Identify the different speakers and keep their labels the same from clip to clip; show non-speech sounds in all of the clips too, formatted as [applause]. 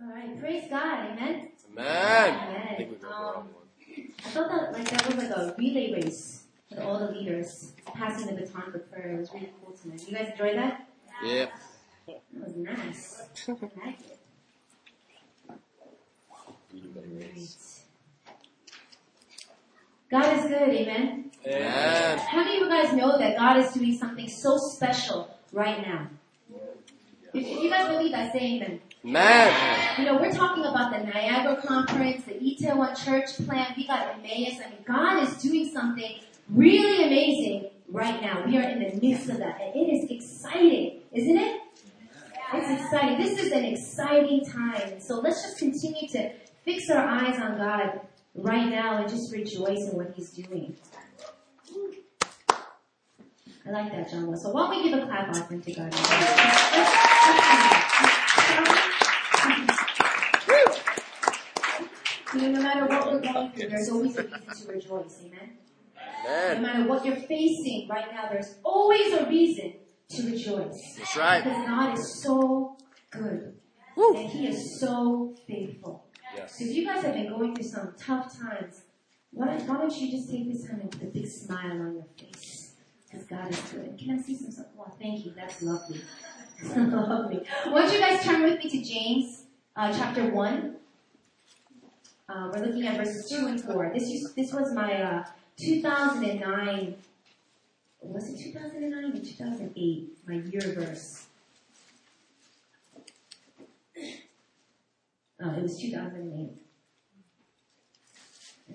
Speaker 1: All right, praise God, amen.
Speaker 2: Amen. I
Speaker 1: Amen.
Speaker 2: think we got
Speaker 1: Um,
Speaker 2: one.
Speaker 1: I felt that like that was like a relay race with all the leaders passing the baton for prayer. It was really cool tonight. You guys enjoy that?
Speaker 2: Yeah.
Speaker 1: That was nice. I liked it. God is good, amen.
Speaker 2: Amen.
Speaker 1: How many of you guys know that God is doing something so special right now? If, if you guys believe that, say amen.
Speaker 2: Amen.
Speaker 1: You know, we're talking about the Niagara Conference, the Itaewon Church plan. We got Emmaus. I mean, God is doing something really amazing right now. We are in the midst of that, and it is exciting, isn't it? It's exciting. This is an exciting time. So let's just continue to fix our eyes on God right now and just rejoice in what He's doing. I like that, John. So why don't we give a clap offering to God? You know, no matter what we're going through, there's always a reason to rejoice. Amen. No matter what you're facing right now, there's always a reason to rejoice.
Speaker 2: That's right.
Speaker 1: Because God is so good. And He is so faithful.
Speaker 2: Yes.
Speaker 1: So if you guys have been going through some tough times, why, why don't you just take this time and put a big smile on your face? Because God is good. Can I see some stuff? Wow, thank you. That's lovely. [laughs] lovely. Why don't you guys turn with me to James uh, chapter 1? Uh, we're looking at verses 2 and 4. This, used, this was my uh, 2009, was it 2009 or 2008? My year verse. Uh, [coughs] it was 2008.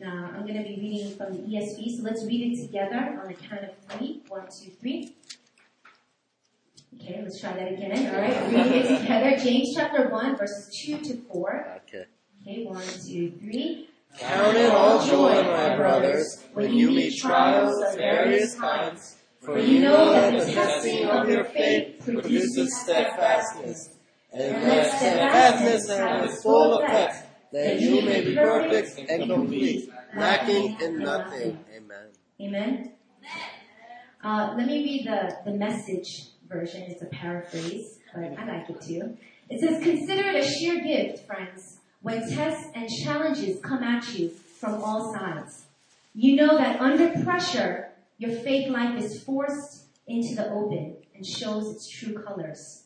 Speaker 1: Now, I'm going to be reading from the ESV, so let's read it together on the count of three. One, two, three. Okay, let's try that again. All right, reading it together. James chapter 1, verses 2 to 4.
Speaker 2: Okay.
Speaker 1: Okay, one, two, three.
Speaker 2: Count it all joy, my brothers, when you meet trials of various kinds, for you know that the testing of your faith produces steadfastness. And let steadfastness have its full effect, that you may be perfect and complete, lacking in nothing. Amen.
Speaker 1: Amen. Uh, let me read the, the message version. It's a paraphrase, but I like it too. It says, Consider it a sheer gift, friends, when tests and challenges come at you from all sides. You know that under pressure, your faith life is forced into the open and shows its true colors.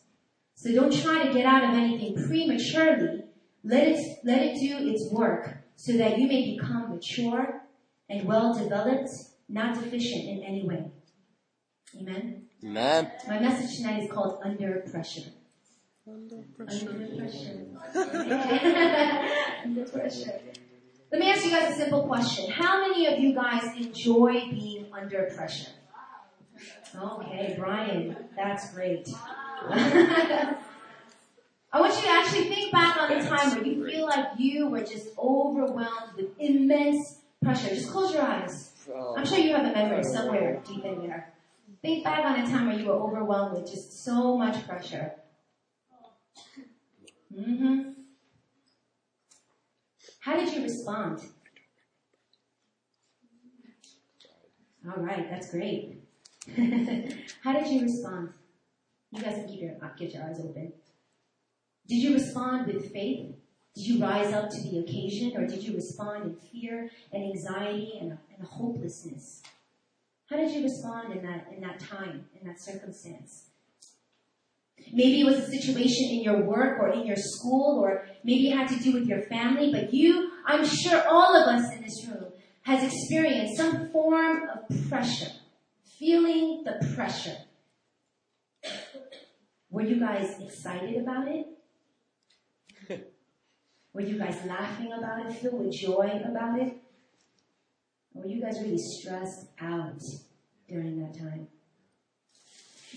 Speaker 1: So don't try to get out of anything prematurely. Let it, let it do its work so that you may become mature and well developed, not deficient in any way. Amen.
Speaker 2: Amen.
Speaker 1: My message tonight is called Under Pressure. Under pressure. Under pressure. Let me ask you guys a simple question. How many of you guys enjoy being under pressure? Okay, Brian, that's great. [laughs] I want you to actually think back on the time where you feel like you were just overwhelmed with immense pressure. Just close your eyes. I'm sure you have a memory somewhere deep in there. Think back on a time where you were overwhelmed with just so much pressure. Hmm How did you respond? All right, that's great. [laughs] How did you respond? You guys can keep your get your eyes open. Did you respond with faith? Did you rise up to the occasion, or did you respond in fear and anxiety and, and hopelessness? How did you respond in that in that time, in that circumstance? Maybe it was a situation in your work or in your school, or maybe it had to do with your family, but you, I'm sure all of us in this room, has experienced some form of pressure, feeling the pressure. [coughs] Were you guys excited about it? [laughs] Were you guys laughing about it, filled with joy about it? Or were you guys really stressed out during that time?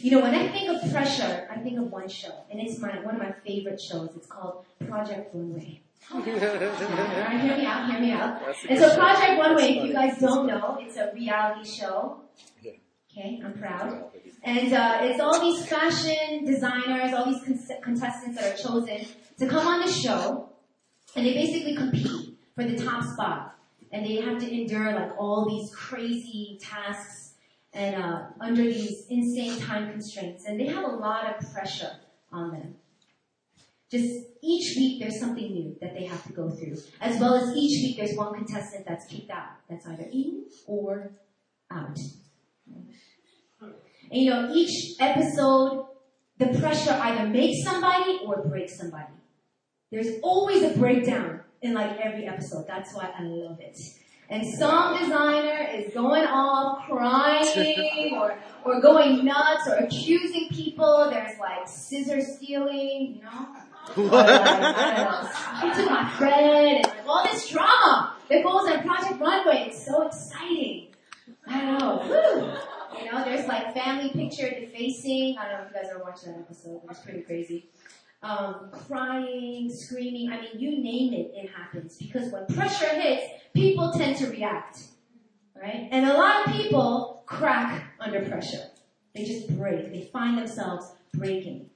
Speaker 1: You know, when I think of pressure, I think of one show, and it's my one of my favorite shows. It's called Project Runway. All right, [laughs] hear me out, hear me out. And so. Project Runway, if you guys don't know, it's a reality show. Okay, I'm proud. And uh, it's all these fashion designers, all these con- contestants that are chosen to come on the show, and they basically compete for the top spot. And they have to endure like all these crazy tasks and uh, under these insane time constraints, and they have a lot of pressure on them. just each week there's something new that they have to go through. As well as each week there's one contestant that's kicked out. That's either in or out. And you know, each episode, the pressure either makes somebody or breaks somebody. There's always a breakdown in like every episode. That's why I love it. And some designer is going off crying or, or going nuts or accusing people. There's like scissor stealing, you know? What? She took my bread and like all this drama that goes on Project Runway. It's so exciting. I don't know. Woo. You know, there's like family picture defacing. I don't know if you guys ever watched that episode. It was pretty crazy. Um, crying, screaming. I mean, you name it, it happens. Because when pressure hits, people tend to react. Right? And a lot of people crack under pressure. They just break. They find themselves breaking.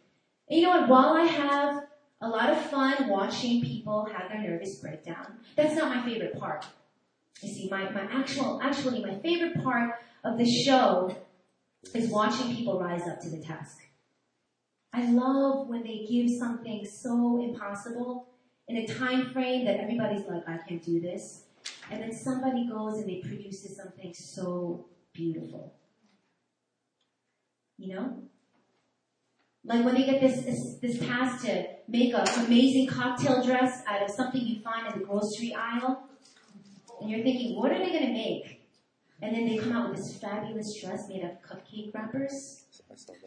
Speaker 1: And you know what? While I have a lot of fun watching people have their nervous breakdown, that's not my favorite part. You see, my, my actual, actually, my favorite part of the show is watching people rise up to the task. I love when they give something so impossible in a time frame that everybody's like, I can't do this. And then somebody goes and they produces something so beautiful. You know? Like when they get this, this, this task to make an amazing cocktail dress out of something you find in the grocery aisle. And you're thinking, what are they going to make? And then they come out with this fabulous dress made of cupcake wrappers.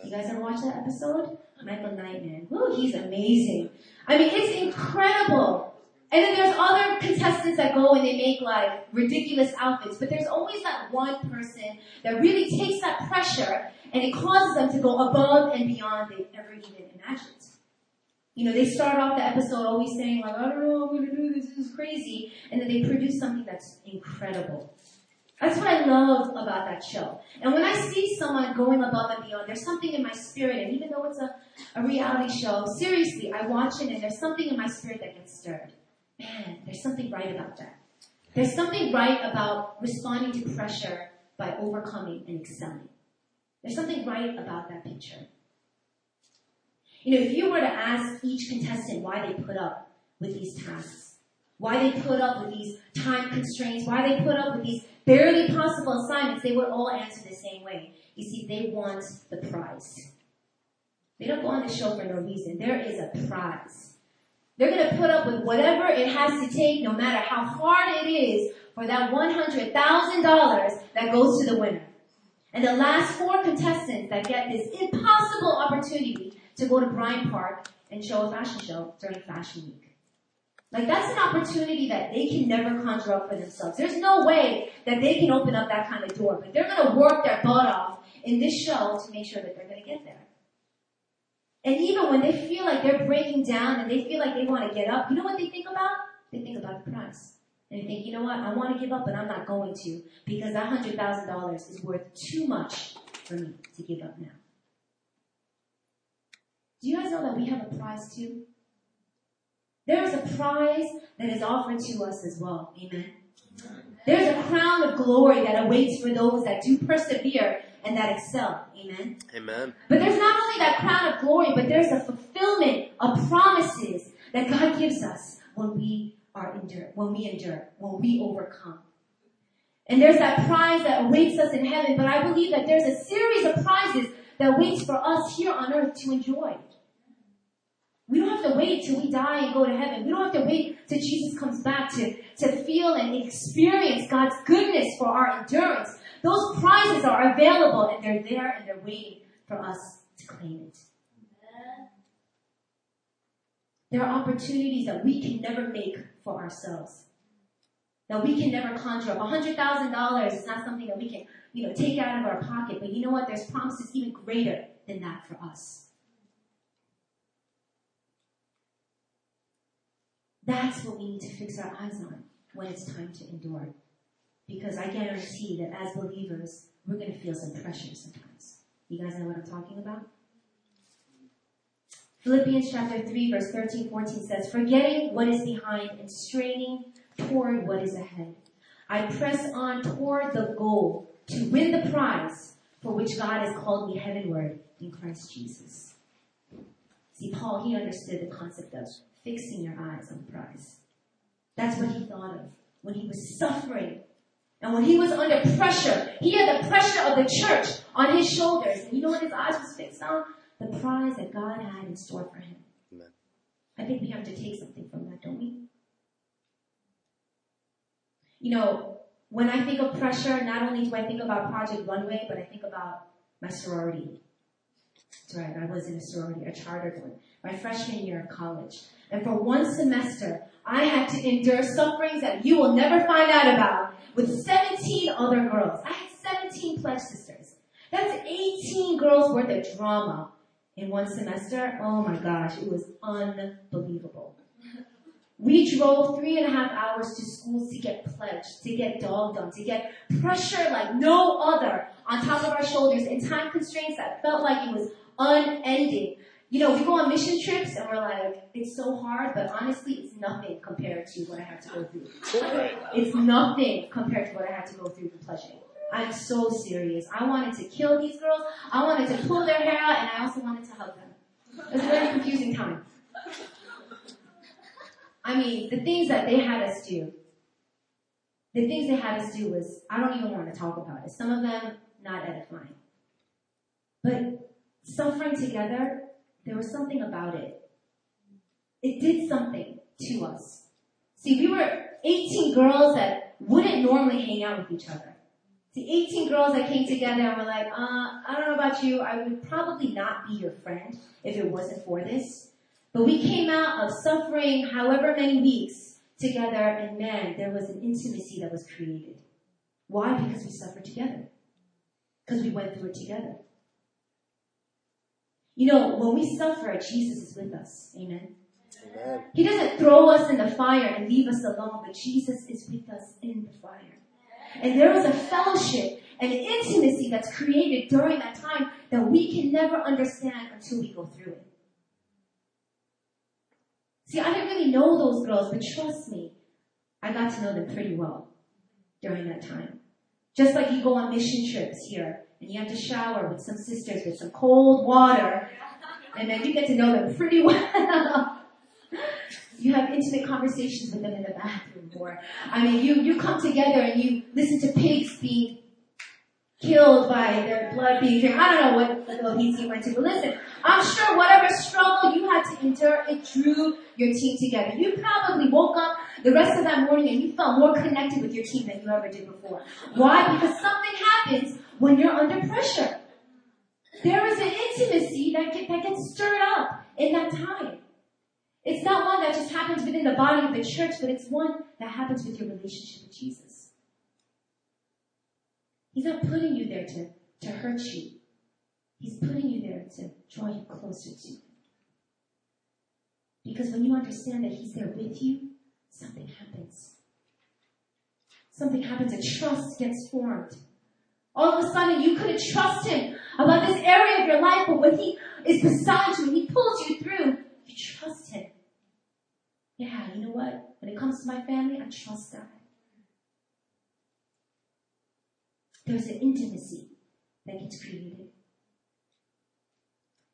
Speaker 1: You guys ever watch that episode? Michael Knightman. Woo, he's amazing. I mean, it's incredible. And then there's other contestants that go and they make like ridiculous outfits, but there's always that one person that really takes that pressure and it causes them to go above and beyond they ever even imagined. You know, they start off the episode always saying like, I don't know, I'm gonna do this, this is crazy, and then they produce something that's incredible. That's what I love about that show. And when I see someone going above and beyond, there's something in my spirit, and even though it's a, a reality show, seriously, I watch it and there's something in my spirit that gets stirred. Man, there's something right about that. There's something right about responding to pressure by overcoming and excelling. There's something right about that picture. You know, if you were to ask each contestant why they put up with these tasks, why they put up with these time constraints, why they put up with these barely possible assignments, they would all answer the same way. You see, they want the prize. They don't go on the show for no reason. There is a prize. They're to put up with whatever it has to take, no matter how hard it is, for that $100,000 that goes to the winner. And the last four contestants that get this impossible opportunity to go to Bryant Park and show a fashion show during Fashion Week. Like that's an opportunity that they can never conjure up for themselves. There's no way that they can open up that kind of door, but they're to work their butt off in this show to make sure that they're to get there. And even when they feel like they're breaking down and they feel like they want to get up, you know what they think about? They think about the price. And they think, you know what, I want to give up, but I'm not going to because that $100,000 is worth too much for me to give up now. Do you guys know that we have a prize too? There is a prize that is offered to us as well. Amen. There's a crown of glory that awaits for those that do persevere and that excel. Amen.
Speaker 2: Amen.
Speaker 1: But there's not only that crown of glory, but there's a fulfillment of promises that God gives us when we are endure, when we endure, when we overcome. And there's that prize that awaits us in heaven, but I believe that there's a series of prizes that waits for us here on earth to enjoy. We don't have to wait till we die and go to heaven. We don't have to wait till Jesus comes back to, to feel and experience God's goodness for our endurance. Those prizes are available and they're there and they're waiting for us to claim it. There are opportunities that we can never make for ourselves. That we can never conjure up. $100,000 is not something that we can, you know, take out of our pocket. But you know what? There's promises even greater than that for us. That's what we need to fix our eyes on when it's time to endure. Because I guarantee that as believers, we're going to feel some pressure sometimes. You guys know what I'm talking about? Philippians chapter 3 verse 13, 14 says, Forgetting what is behind and straining toward what is ahead. I press on toward the goal to win the prize for which God has called me heavenward in Christ Jesus. See, Paul, he understood the concept of fixing your eyes on the prize. That's what he thought of when he was suffering. And when he was under pressure, he had the pressure of the church on his shoulders. And you know what his eyes was fixed on? The prize that God had in store for him.
Speaker 2: Amen.
Speaker 1: I think we have to take something from that, don't we? You know, when I think of pressure, not only do I think about Project Runway, but I think about my sorority. That's right, I was in a sorority, a chartered one, my freshman year of college. And for one semester, I had to endure sufferings that you will never find out about with 17 other girls. I had 17 pledge sisters. That's 18 girls worth of drama in one semester. Oh my gosh, it was unbelievable. We drove three and a half hours to schools to get pledged, to get dogged on, to get pressure like no other on top of our shoulders and time constraints that felt like it was unending. You know, we go on mission trips and we're like, it's so hard, but honestly, it's nothing compared to what I had to go through. It's nothing compared to what I had to go through for pledging. I'm so serious. I wanted to kill these girls. I wanted to pull their hair out, and I also wanted to hug them. It was a very confusing time. I mean, the things that they had us do, the things they had us do was, I don't even want to talk about it. Some of them, not edifying. But suffering together, there was something about it. It did something to us. See, we were 18 girls that wouldn't normally hang out with each other. See, 18 girls that came together and were like, uh, I don't know about you, I would probably not be your friend if it wasn't for this. But we came out of suffering however many weeks together, and man, there was an intimacy that was created. Why? Because we suffered together. Because we went through it together. You know, when we suffer, Jesus is with us. Amen.
Speaker 2: Amen.
Speaker 1: He doesn't throw us in the fire and leave us alone, but Jesus is with us in the fire. And there is a fellowship and intimacy that's created during that time that we can never understand until we go through it. See, I didn't really know those girls, but trust me, I got to know them pretty well during that time. Just like you go on mission trips here and you have to shower with some sisters with some cold water, and then you get to know them pretty [laughs] well. you have intimate conversations with them in the bathroom, or I mean, you you come together and you listen to pigs being killed by their blood being drank. I don't know what little he's went to, but listen, I'm sure whatever struggle you had to endure, it drew your team together. You probably woke up the rest of that morning and you felt more connected with your team than you ever did before. Why? Because something happens when you're under pressure. There is an intimacy that, get, that gets stirred up in that time. It's not one that just happens within the body of the church, but it's one that happens with your relationship with Jesus. He's not putting you there to, to hurt you. He's putting you there to draw you closer to him. Because when you understand that he's there with you, something happens. Something happens, a trust gets formed. All of a sudden, you couldn't trust him about this area of your life, but when he is beside you and he pulls you through, you trust him. Yeah, you know what? When it comes to my family, I trust God. There's an intimacy that gets created.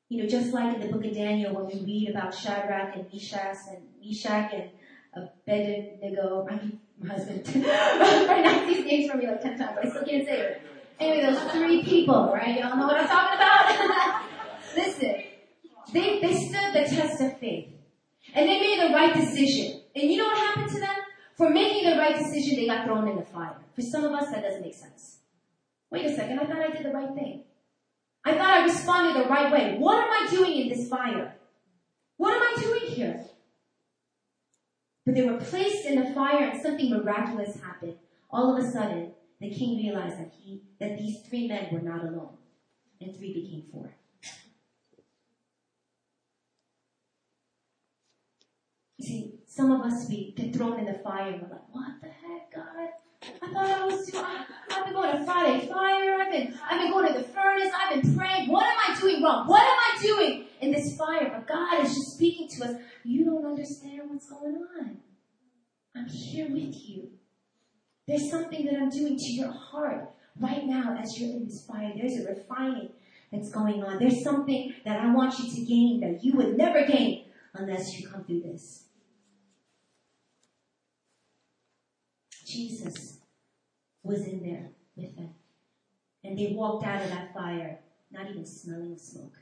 Speaker 1: You know, just like in the book of Daniel, when we read about Shadrach and Meshach and Meshach and Abednego, I mean, my husband [laughs] pronounced these names for me like ten times, but I still can't say it. Anyway, those three people, right? Y'all know what I'm talking about? [laughs] Listen, they, they stood the test of faith. And they made the right decision. And you know what happened to them? For making the right decision, they got thrown in the fire. For some of us, that doesn't make sense. Wait a second, I thought I did the right thing. I thought I responded the right way. What am I doing in this fire? What am I doing here? But they were placed in the fire and something miraculous happened. All of a sudden, the king realized that he, that these three men were not alone. And three became four. You see, some of us, we get thrown in the fire and we're like, what the heck, God? I thought I was, I, I've been going to Friday fire, I've been, I've been going to the furnace, I've been praying. What am I doing wrong? What am I doing in this fire? But God is just speaking to us. You don't understand what's going on. I'm here with you. There's something that I'm doing to your heart right now as you're in this fire. There's a refining that's going on. There's something that I want you to gain that you would never gain unless you come through this. Jesus was in there with them. And they walked out of that fire, not even smelling smoke.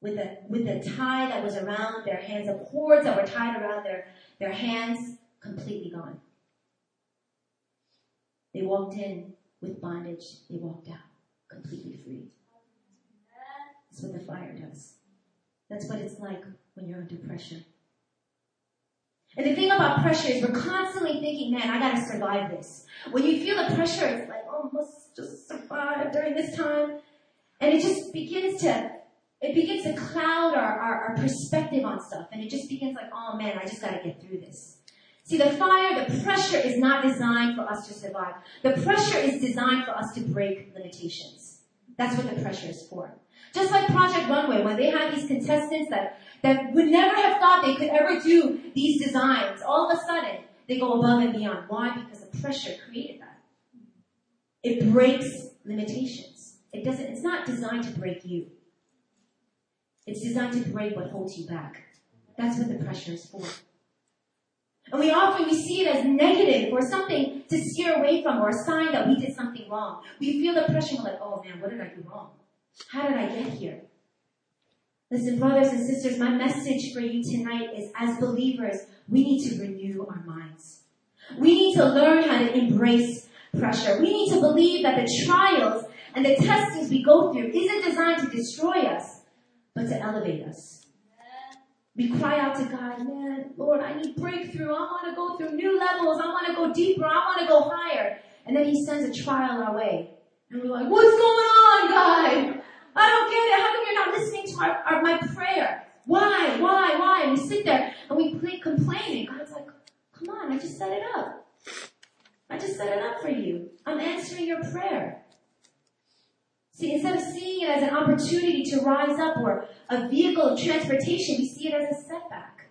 Speaker 1: With a, with a tie that was around their hands, the cords that were tied around their, their hands, completely gone. They walked in with bondage. They walked out completely free. That's what the fire does. That's what it's like when you're under pressure. And the thing about pressure is we're constantly thinking, man, I gotta survive this. When you feel the pressure, it's like, oh, must just survive during this time. And it just begins to, it begins to cloud our, our, our perspective on stuff. And it just begins like, oh man, I just gotta get through this. See, the fire, the pressure is not designed for us to survive. The pressure is designed for us to break limitations. That's what the pressure is for. Just like Project Runway, when they had these contestants that, that would never have thought they could ever do these designs, all of a sudden, they go above and beyond. Why? Because the pressure created that. It breaks limitations. It doesn't, it's not designed to break you. It's designed to break what holds you back. That's what the pressure is for. And we often we see it as negative or something to steer away from or a sign that we did something wrong. We feel the pressure we're like, oh man, what did I do wrong? How did I get here? Listen, brothers and sisters, my message for you tonight is as believers, we need to renew our minds. We need to learn how to embrace pressure. We need to believe that the trials and the testings we go through isn't designed to destroy us, but to elevate us. We cry out to God, man, Lord, I need breakthrough. I want to go through new levels. I want to go deeper. I want to go higher. And then He sends a trial our way. And we're like, what's going on, God? I don't get it. How come you're not listening to our, our, my prayer? Why? Why? Why? And we sit there and we play, complain. And God's like, come on, I just set it up. I just set it up for you. I'm answering your prayer. See, instead of seeing it as an opportunity to rise up or a vehicle of transportation, we see it as a setback.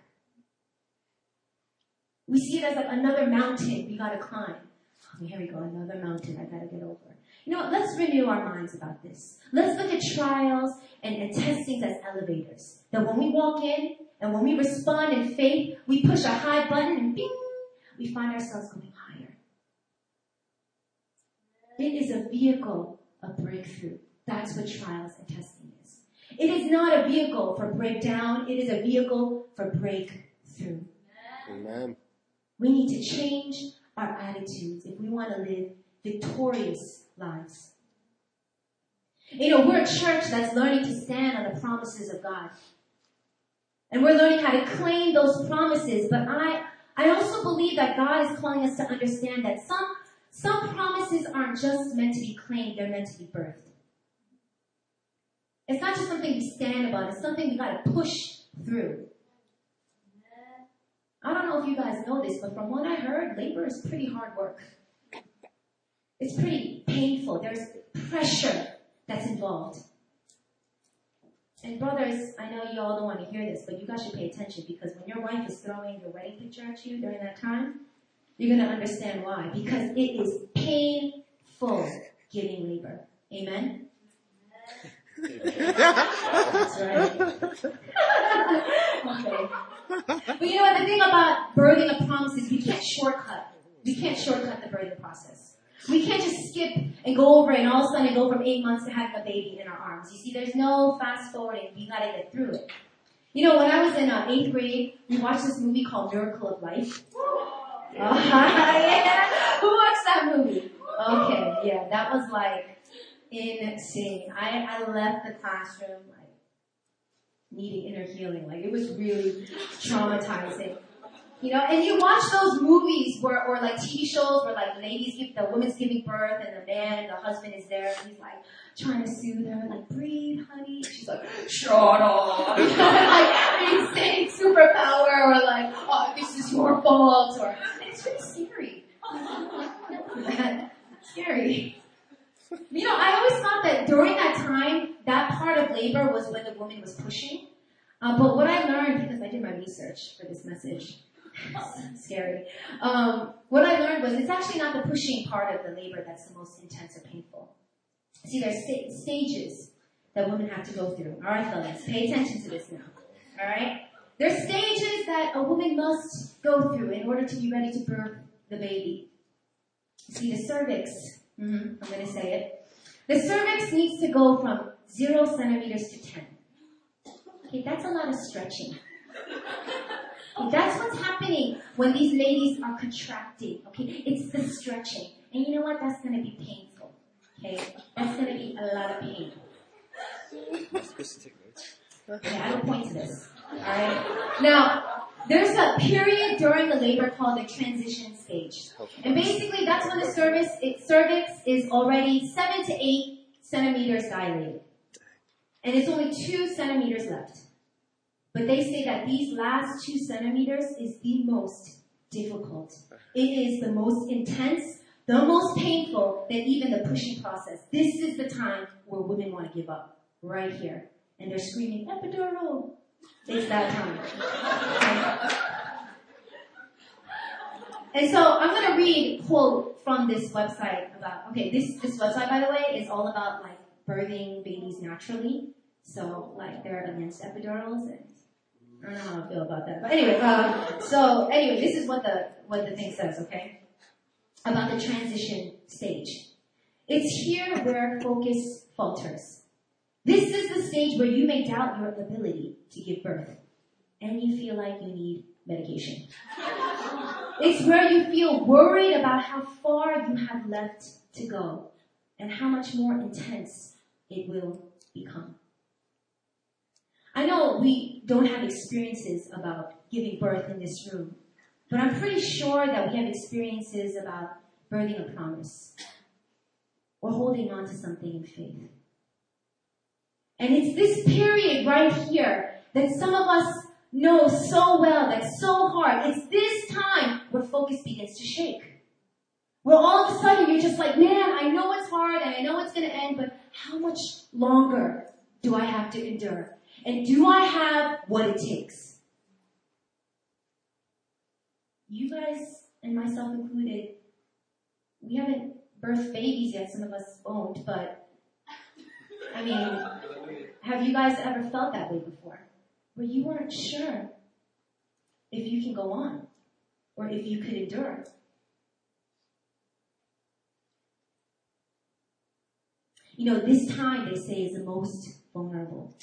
Speaker 1: We see it as like another mountain we gotta climb. Oh, here we go, another mountain I gotta get over. You know what? Let's renew our minds about this. Let's look at trials and, and testings as elevators. That when we walk in and when we respond in faith, we push a high button and bing, we find ourselves going higher. It is a vehicle of breakthrough. That's what trials and testing is. It is not a vehicle for breakdown. It is a vehicle for breakthrough.
Speaker 2: Amen.
Speaker 1: We need to change our attitudes if we want to live victorious lives. You know, we're a church that's learning to stand on the promises of God. And we're learning how to claim those promises, but I, I also believe that God is calling us to understand that some, some promises aren't just meant to be claimed, they're meant to be birthed. It's not just something we stand about, it's something we gotta push through. I don't know if you guys know this, but from what I heard, labor is pretty hard work. It's pretty painful. There's pressure that's involved. And brothers, I know you all don't want to hear this, but you guys should pay attention because when your wife is throwing your wedding picture at you during that time, you're going to understand why. Because it is painful giving labor. Amen? That's right. [laughs] okay. But you know what? The thing about birthing a promise is we can't shortcut. We can't shortcut the birthing process. We can't just skip and go over and all of a sudden go from eight months to having a baby in our arms. You see, there's no fast forwarding. We gotta get through it. You know, when I was in uh, eighth grade, we watched this movie called Miracle of Life. Uh, [laughs] yeah. Who watched that movie? Okay, yeah, that was like insane. I, I left the classroom like needing inner healing. Like it was really traumatizing. You know, and you watch those movies where, or like TV shows where like ladies give, the woman's giving birth and the man, the husband is there and he's like trying to soothe her, like breathe, honey. She's like, shut up. [laughs] like insane superpower or like, oh, this is your fault or, it's really scary. [laughs] scary. You know, I always thought that during that time, that part of labor was when the woman was pushing. Uh, but what I learned, because I did my research for this message, [laughs] scary. Um, what I learned was it's actually not the pushing part of the labor that's the most intense or painful. See, there's sta- stages that women have to go through. All right, fellas, pay attention to this now. All right? There's stages that a woman must go through in order to be ready to birth the baby. See, the cervix, mm-hmm, I'm going to say it. The cervix needs to go from zero centimeters to 10. Okay, that's a lot of stretching. Okay, that's what's happening when these ladies are contracting. Okay, it's the stretching. And you know what? That's going to be painful. Okay, that's going to be a lot of pain. Okay, I will point to this. Alright? Now, there's a period during the labor called the transition stage. And basically that's when the cervix, it, cervix is already 7 to 8 centimeters dilated. And it's only 2 centimeters left. But they say that these last 2 centimeters is the most difficult. It is the most intense, the most painful than even the pushing process. This is the time where women want to give up. Right here. And they're screaming, epidural, it's that time. And so I'm going to read a quote from this website about, okay, this, this website, by the way, is all about like birthing babies naturally. So like they're against epidurals and I don't know how I feel about that. But anyway, um, so anyway, this is what the, what the thing says, okay? About the transition stage. It's here where focus falters. This is the stage where you may doubt your ability to give birth and you feel like you need medication. [laughs] it's where you feel worried about how far you have left to go and how much more intense it will become. I know we don't have experiences about giving birth in this room, but I'm pretty sure that we have experiences about birthing a promise or holding on to something in faith. And it's this period right here that some of us know so well, that's so hard. It's this time where focus begins to shake. Where all of a sudden you're just like, man, I know it's hard and I know it's going to end, but how much longer do I have to endure? And do I have what it takes? You guys, and myself included, we haven't birthed babies yet, some of us won't, but I mean, have you guys ever felt that way before? Where you weren't sure if you can go on or if you could endure. You know, this time they say is the most vulnerable.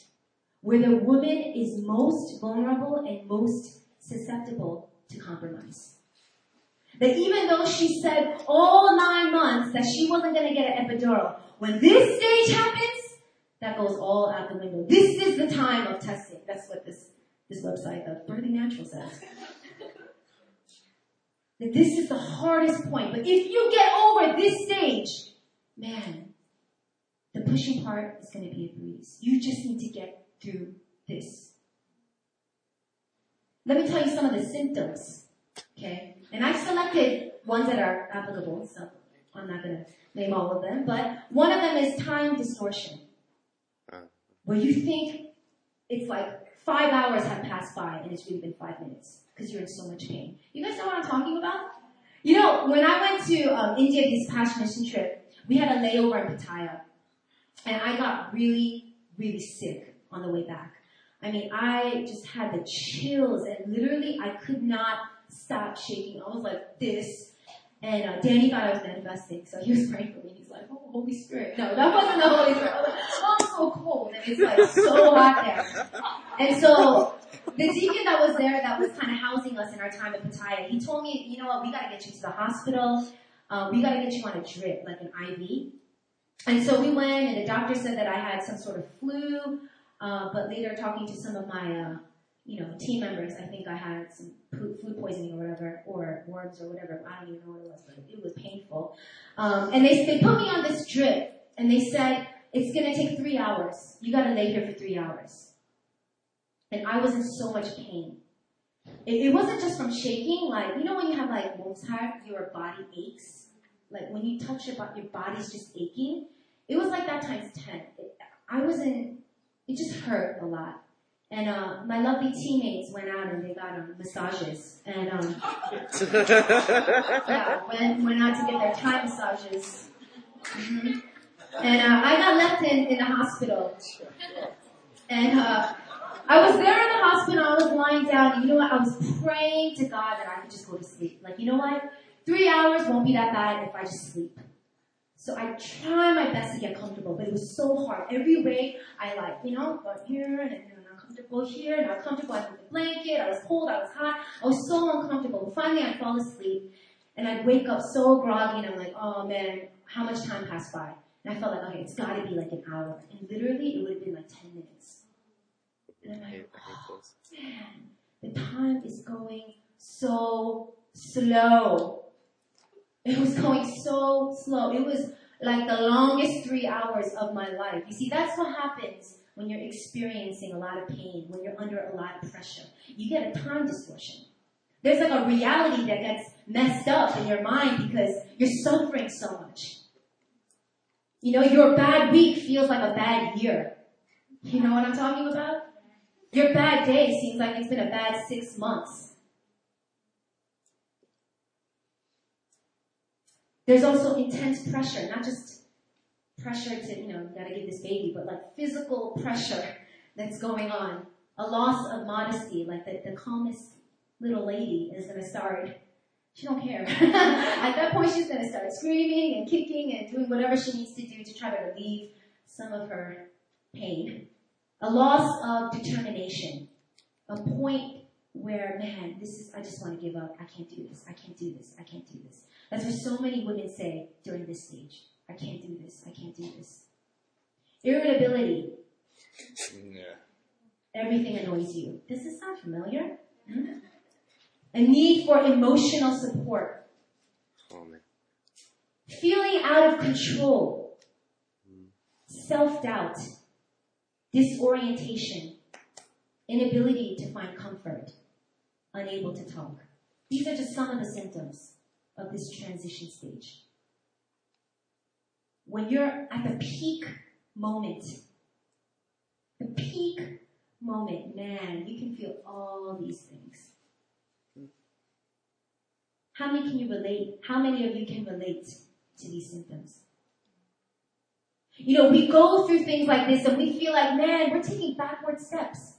Speaker 1: Where the woman is most vulnerable and most susceptible to compromise. That even though she said all nine months that she wasn't going to get an epidural, when this stage happens, that goes all out the window. This is the time of testing. That's what this, this website of Birthing Natural says. that this is the hardest point. But if you get over this stage, man, the pushing part is going to be a breeze. You just need to get through this. Let me tell you some of the symptoms. Okay? And I've selected ones that are applicable, so I'm not going to name all of them, but one of them is time distortion. Where you think it's like five hours have passed by and it's really been five minutes because you're in so much pain. You guys know what I'm talking about? You know, when I went to um, India this past mission trip, we had a layover in Pattaya. And I got really, really sick on the way back. I mean, I just had the chills and literally I could not stop shaking. I was like this. And uh, Danny thought I was manifesting, so he was praying for me. He's like, "Oh, Holy Spirit!" No, that wasn't the Holy Spirit. I was like, "Oh, so cold, and it's like so hot there." And so the deacon that was there, that was kind of housing us in our time at Pattaya, he told me, "You know what? We got to get you to the hospital. Um, we got to get you on a drip, like an IV." And so we went, and the doctor said that I had some sort of flu. Uh, but later, talking to some of my uh, you know, team members, I think I had some food poisoning or whatever, or worms or whatever. I don't even know what it was, but it was painful. Um, and they, they put me on this drip, and they said, it's gonna take three hours. You gotta lay here for three hours. And I was in so much pain. It, it wasn't just from shaking, like, you know when you have like mom's heart, your body aches? Like when you touch your body, your body's just aching. It was like that times 10. It, I was in, it just hurt a lot. And uh, my lovely teammates went out and they got um, massages. And um, [laughs] yeah, went, went out to get their Thai massages. Mm-hmm. And uh, I got left in, in the hospital. And uh, I was there in the hospital, I was lying down, and you know what? I was praying to God that I could just go to sleep. Like, you know what? Three hours won't be that bad if I just sleep. So I try my best to get comfortable, but it was so hard. Every way I like, you know, got here and then I'm uncomfortable here and comfortable. I moved the blanket. I was cold. I was hot. I was so uncomfortable. Finally, I fall asleep and I'd wake up so groggy and I'm like, oh man, how much time passed by? And I felt like, okay, it's got to be like an hour. And literally, it would have been like 10 minutes. And I'm like, oh, man, the time is going so slow. It was going so slow. It was like the longest three hours of my life. You see, that's what happens when you're experiencing a lot of pain, when you're under a lot of pressure. You get a time distortion. There's like a reality that gets messed up in your mind because you're suffering so much. You know, your bad week feels like a bad year. You know what I'm talking about? Your bad day seems like it's been a bad six months. There's also intense pressure, not just pressure to, you know, you gotta give this baby, but like physical pressure that's going on. A loss of modesty, like the, the calmest little lady is gonna start, she don't care. [laughs] At that point she's gonna start screaming and kicking and doing whatever she needs to do to try to relieve some of her pain. A loss of determination. A point where, man, this is, I just want to give up. I can't do this. I can't do this. I can't do this. That's what so many women say during this stage. I can't do this. I can't do this. Irritability. Yeah. Everything annoys you. Does this sound familiar? Mm-hmm. A need for emotional support. Oh, Feeling out of control. Self doubt. Disorientation. Inability to find comfort. Unable to talk. These are just some of the symptoms of this transition stage. When you're at the peak moment, the peak moment, man, you can feel all these things. How many can you relate? How many of you can relate to these symptoms? You know, we go through things like this and we feel like, man, we're taking backward steps.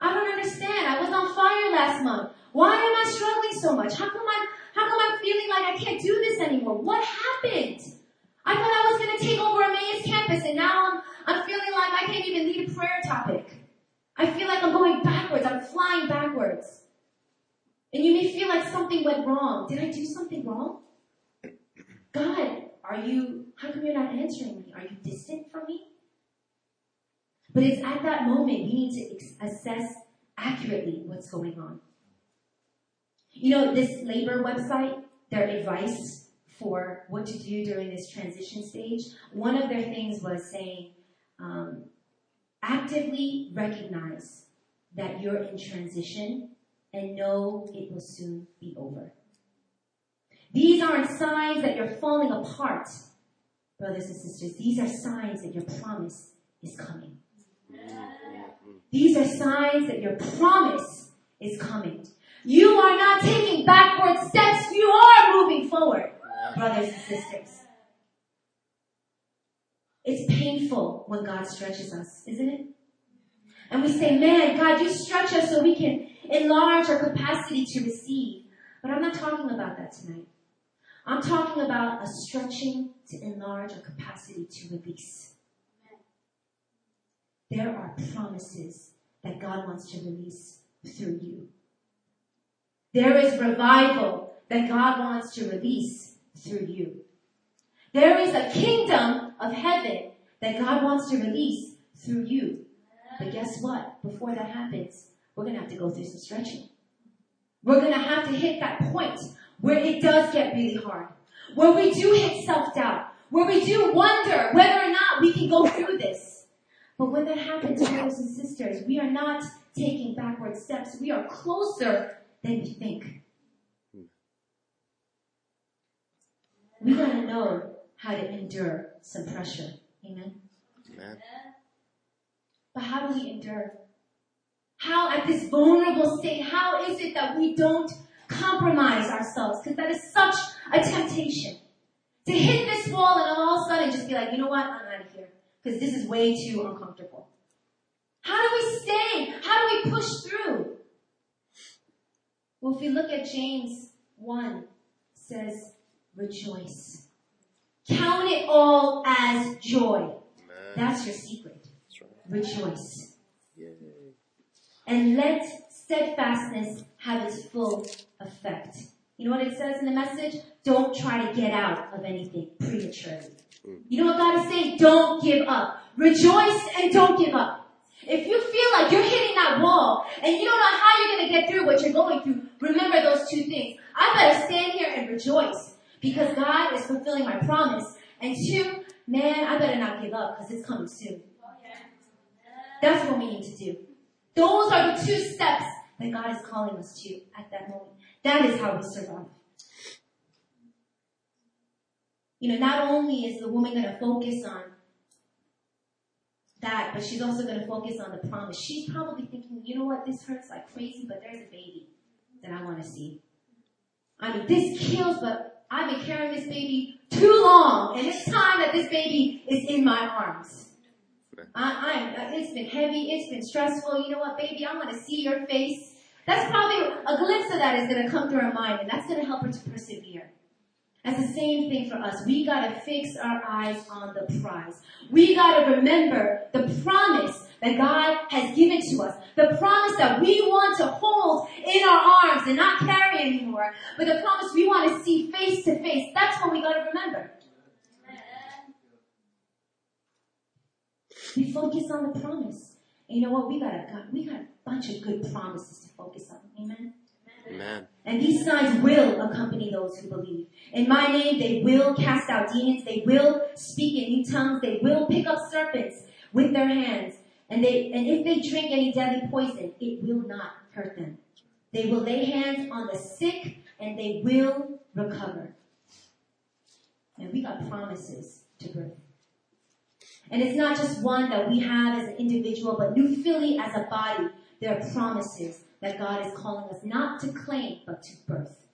Speaker 1: I don't understand. I was on fire last month. Why am I struggling so much? How come I'm how come I'm feeling like I can't do this anymore? What happened? I thought I was going to take over Emmaus campus and now I'm, I'm feeling like I can't even lead a prayer topic. I feel like I'm going backwards. I'm flying backwards. And you may feel like something went wrong. Did I do something wrong? God, are you, how come you're not answering me? Are you distant from me? But it's at that moment we need to assess accurately what's going on. You know, this labor website, their advice for what to do during this transition stage, one of their things was saying, um, actively recognize that you're in transition and know it will soon be over. These aren't signs that you're falling apart, brothers and sisters. These are signs that your promise is coming. Mm, mm, mm. These are signs that your promise is coming. You are not taking backward steps. You are moving forward, brothers and sisters. It's painful when God stretches us, isn't it? And we say, man, God, you stretch us so we can enlarge our capacity to receive. But I'm not talking about that tonight. I'm talking about a stretching to enlarge our capacity to release. There are promises that God wants to release through you. There is revival that God wants to release through you. There is a kingdom of heaven that God wants to release through you. But guess what? Before that happens, we're going to have to go through some stretching. We're going to have to hit that point where it does get really hard. Where we do hit self-doubt. Where we do wonder whether or not we can go through this. But when that happens, brothers and sisters, we are not taking backward steps. We are closer than we think. We gotta know how to endure some pressure. Amen. Amen. But how do we endure? How at this vulnerable state, how is it that we don't compromise ourselves? Because that is such a temptation. To hit this wall and all of a sudden just just be like, you know what? I'm out of here. Because this is way too uncomfortable. How do we stay? How do we push through? Well, if we look at James 1, says, rejoice. Count it all as joy.
Speaker 2: Amen.
Speaker 1: That's your secret.
Speaker 2: That's right.
Speaker 1: Rejoice.
Speaker 2: Yay.
Speaker 1: And let steadfastness have its full effect. You know what it says in the message? Don't try to get out of anything prematurely. You know what God is saying? Don't give up. Rejoice and don't give up. If you feel like you're hitting that wall and you don't know how you're going to get through what you're going through, remember those two things. I better stand here and rejoice because God is fulfilling my promise. And two, man, I better not give up because it's coming soon. That's what we need to do. Those are the two steps that God is calling us to at that moment. That is how we survive. You know, not only is the woman going to focus on that, but she's also going to focus on the promise. She's probably thinking, you know what, this hurts like crazy, but there's a baby that I want to see. I mean, this kills, but I've been carrying this baby too long, and it's time that this baby is in my arms. I, I, uh, it's been heavy, it's been stressful. You know what, baby, I want to see your face. That's probably a glimpse of that is going to come through her mind, and that's going to help her to persevere. That's the same thing for us. We gotta fix our eyes on the prize. We gotta remember the promise that God has given to us. The promise that we want to hold in our arms and not carry anymore. But the promise we want to see face to face. That's what we gotta remember. We focus on the promise. And you know what? We got a, we got a bunch of good promises to focus on. Amen?
Speaker 2: Amen.
Speaker 1: And these signs will accompany those who believe. In my name, they will cast out demons. They will speak in new tongues. They will pick up serpents with their hands. And they, and if they drink any deadly poison, it will not hurt them. They will lay hands on the sick and they will recover. And we got promises to birth. And it's not just one that we have as an individual, but New Philly as a body. There are promises that God is calling us not to claim, but to birth.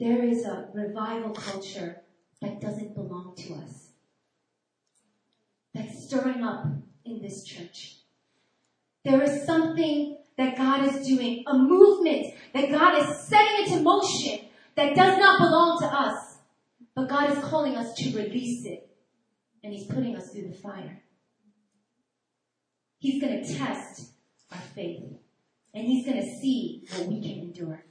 Speaker 1: There is a revival culture that doesn't belong to us. That's stirring up in this church. There is something that God is doing, a movement that God is setting into motion that does not belong to us. But God is calling us to release it. And He's putting us through the fire. He's going to test our faith. And He's going to see what we can endure.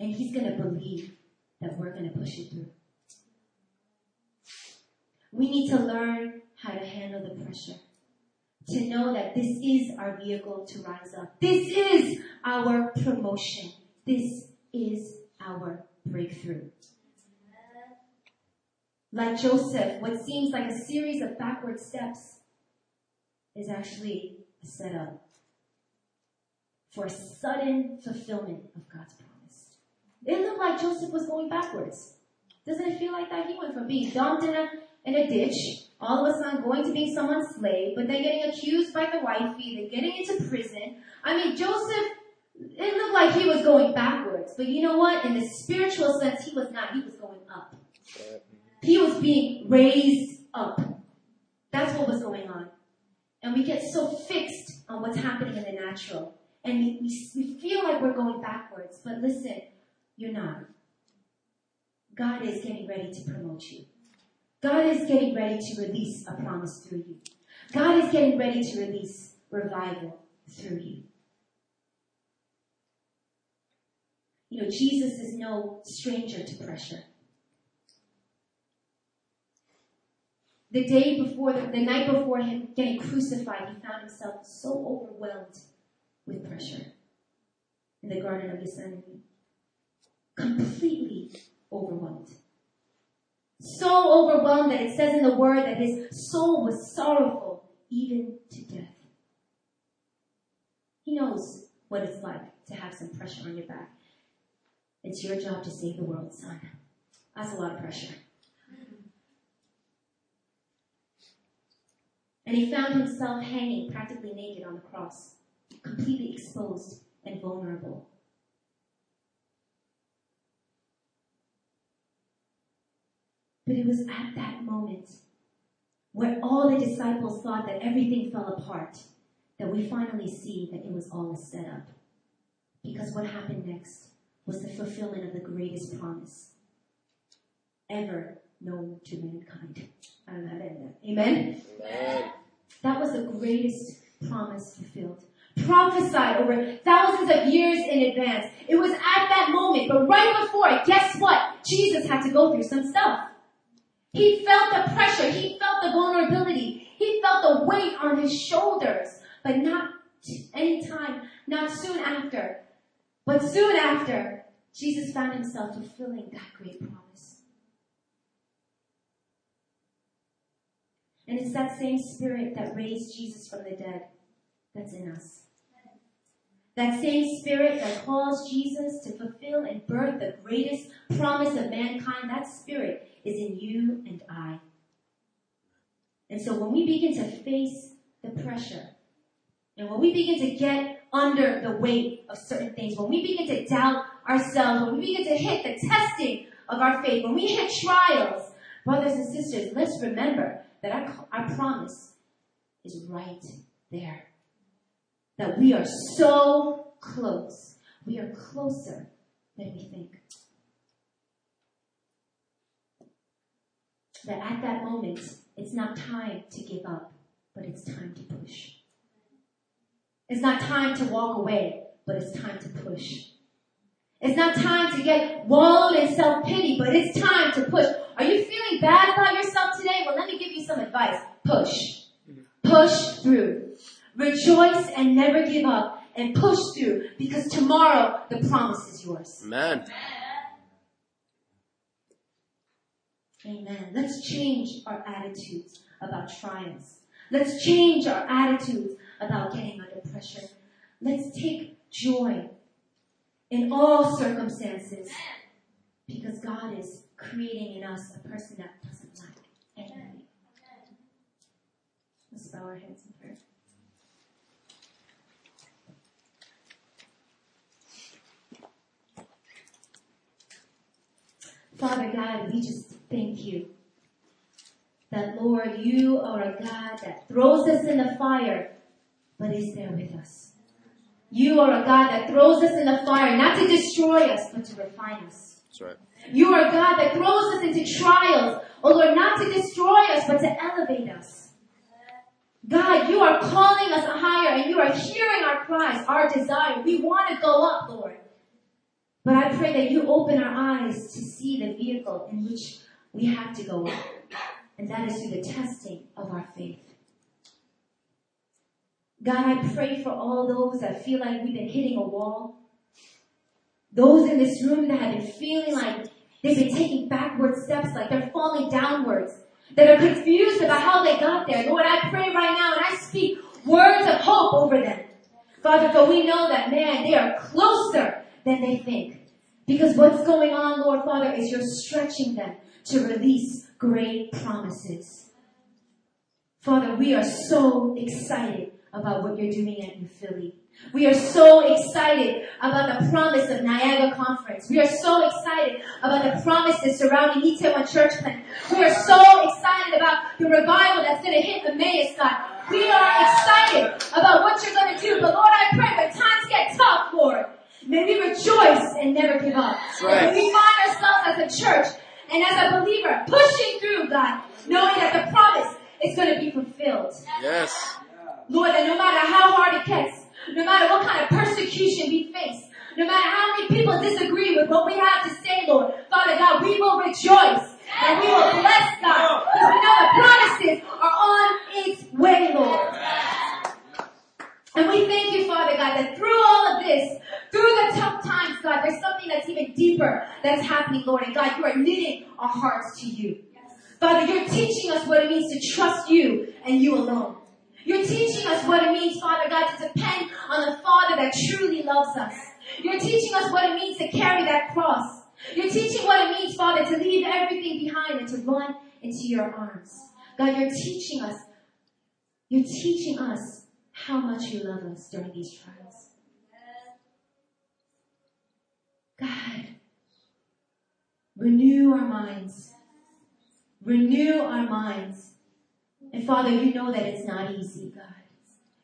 Speaker 1: And He's going to believe that we're going to push it through. We need to learn how to handle the pressure. To know that this is our vehicle to rise up. This is our promotion. This is our breakthrough. Like Joseph, what seems like a series of backward steps is actually a setup for a sudden fulfillment of God's promise. It looked like Joseph was going backwards. Doesn't it feel like that? He went from being dumped in a, in a ditch, all of a sudden going to being someone's slave, but then getting accused by the wifey, then getting into prison. I mean, Joseph, it looked like he was going backwards, but you know what? In the spiritual sense, he was not. He was going up. He was being raised up. That's what was going on. And we get so fixed on what's happening in the natural. And we, we, we feel like we're going backwards. But listen, you're not. God is getting ready to promote you. God is getting ready to release a promise through you. God is getting ready to release revival through you. You know, Jesus is no stranger to pressure. The day before, the, night before him getting crucified, he found himself so overwhelmed with pressure in the Garden of Gethsemane. Completely overwhelmed. So overwhelmed that it says in the word that his soul was sorrowful even to death. He knows what it's like to have some pressure on your back. It's your job to save the world, son. That's a lot of pressure. And he found himself hanging practically naked on the cross, completely exposed and vulnerable. But it was at that moment where all the disciples thought that everything fell apart that we finally see that it was all a setup. Because what happened next was the fulfillment of the greatest promise ever known to mankind. I don't know how to end that. Amen?
Speaker 2: Amen.
Speaker 1: That was the greatest promise fulfilled. Prophesied over thousands of years in advance. It was at that moment, but right before it, guess what? Jesus had to go through some stuff. He felt the pressure. He felt the vulnerability. He felt the weight on his shoulders. But not any time, not soon after. But soon after, Jesus found himself fulfilling that great promise. And it's that same spirit that raised Jesus from the dead that's in us. That same spirit that calls Jesus to fulfill and birth the greatest promise of mankind, that spirit is in you and I. And so when we begin to face the pressure, and when we begin to get under the weight of certain things, when we begin to doubt ourselves, when we begin to hit the testing of our faith, when we hit trials, brothers and sisters, let's remember that I, our promise is right there that we are so close. We are closer than we think. That at that moment, it's not time to give up, but it's time to push. It's not time to walk away, but it's time to push. It's not time to get wallowed in self-pity, but it's time to push. Are you feeling bad about yourself me some advice. Push. Push through. Rejoice and never give up and push through because tomorrow the promise is yours.
Speaker 2: Amen.
Speaker 1: Amen. Let's change our attitudes about trials. Let's change our attitudes about getting under pressure. Let's take joy in all circumstances because God is creating in us a person that doesn't lack anything. Bow our heads in prayer. Father God, we just thank you that Lord, you are a God that throws us in the fire, but is there with us. You are a God that throws us in the fire, not to destroy us, but to refine us.
Speaker 2: That's right.
Speaker 1: You are a God that throws us into trials, oh Lord, not to destroy us, but to elevate us. God, you are calling us higher and you are hearing our cries, our desire. We want to go up, Lord. But I pray that you open our eyes to see the vehicle in which we have to go up. And that is through the testing of our faith. God, I pray for all those that feel like we've been hitting a wall. Those in this room that have been feeling like they've been taking backward steps, like they're falling downwards, that are confused about how they got there. Lord, I pray right now and I speak words of hope over them. Father, for we know that, man, they are closer than they think. Because what's going on, Lord Father, is you're stretching them to release great promises. Father, we are so excited about what you're doing at New Philly. We are so excited about the promise of Niagara Conference. We are so excited about the promises surrounding Itaewon Church Plant. We are so excited about the revival that's going to hit Emmaus, God. We are excited about what you're going to do. But Lord, I pray when times get tough, Lord, may we rejoice and never give up.
Speaker 2: right.
Speaker 1: May we find ourselves as a church and as a believer pushing through, God, knowing that the promise is going to be fulfilled.
Speaker 2: Yes.
Speaker 1: Lord, that no matter how hard it gets, no matter what kind of persecution we face, no matter how many people disagree with what we have to say, Lord, Father God, we will rejoice and we will bless God because we know the promises are on its way, Lord. And we thank you, Father God, that through all of this, through the tough times, God, there's something that's even deeper that's happening, Lord. And God, you are knitting our hearts to you. Father, you're teaching us what it means to trust you and you alone. You're teaching us what it means, Father God, to depend on the Father that truly loves us. You're teaching us what it means to carry that cross. You're teaching what it means, Father, to leave everything behind and to run into your arms. God, you're teaching us, you're teaching us how much you love us during these trials. God, renew our minds. Renew our minds. And Father, you know that it's not easy, God.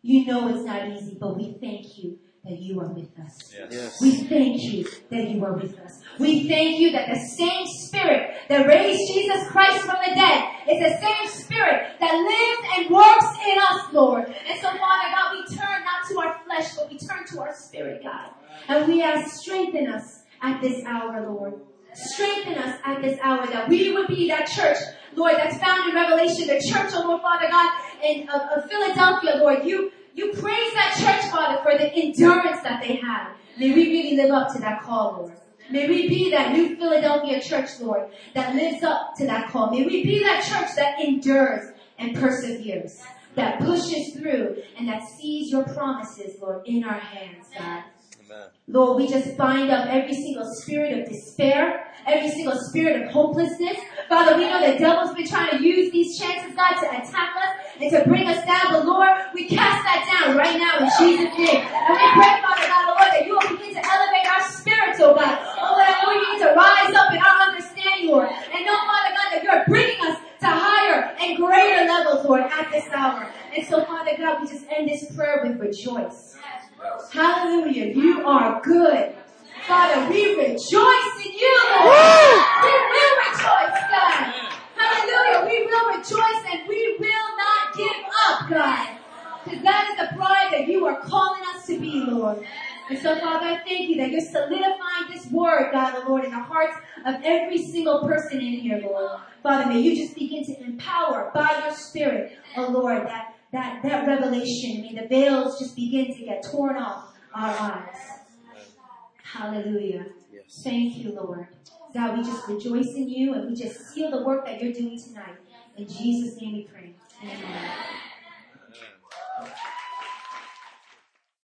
Speaker 1: You know it's not easy, but we thank you that you are with us.
Speaker 2: Yes.
Speaker 1: We thank you that you are with us. We thank you that the same spirit that raised Jesus Christ from the dead is the same spirit that lives and works in us, Lord. And so, Father God, we turn not to our flesh, but we turn to our spirit, God. And we ask, strengthen us at this hour, Lord. Strengthen us at this hour that we would be that church, Lord, that's found in Revelation, the church, oh Lord, Father God, in of, of Philadelphia, Lord. You you praise that church, Father, for the endurance that they have. May we really live up to that call, Lord. May we be that new Philadelphia church, Lord, that lives up to that call. May we be that church that endures and perseveres, that pushes through, and that sees your promises, Lord, in our hands, God.
Speaker 2: Amen.
Speaker 1: Lord, we just bind up every single spirit of despair, every single spirit of hopelessness. Father, we know the devil's been trying to use these chances, God, to attack us and to bring us down. But Lord, we cast that down right now in Jesus' name. And we pray, Father God, Lord, that you will begin to elevate our spirits, oh God. Oh Lord, I know you need to rise up in our understanding, Lord. And know, Father God, that you're bringing us to higher and greater levels, Lord, at this hour. And so, Father God, we just end this prayer with rejoice. Hallelujah. You are good. Father, we rejoice in you, Lord. We will rejoice, God. Hallelujah. We will rejoice and we will not give up, God. Because that is the bride that you are calling us to be, Lord. And so, Father, I thank you that you're solidifying this word, God, the Lord, in the hearts of every single person in here, Lord. Father, may you just begin to empower by your spirit, oh Lord, that, that, that revelation. May the veils just begin to get torn off our eyes. Hallelujah.
Speaker 2: Yes.
Speaker 1: Thank you, Lord. God, we just rejoice in you and we just seal the work that you're doing tonight. In Jesus' name we pray. Amen.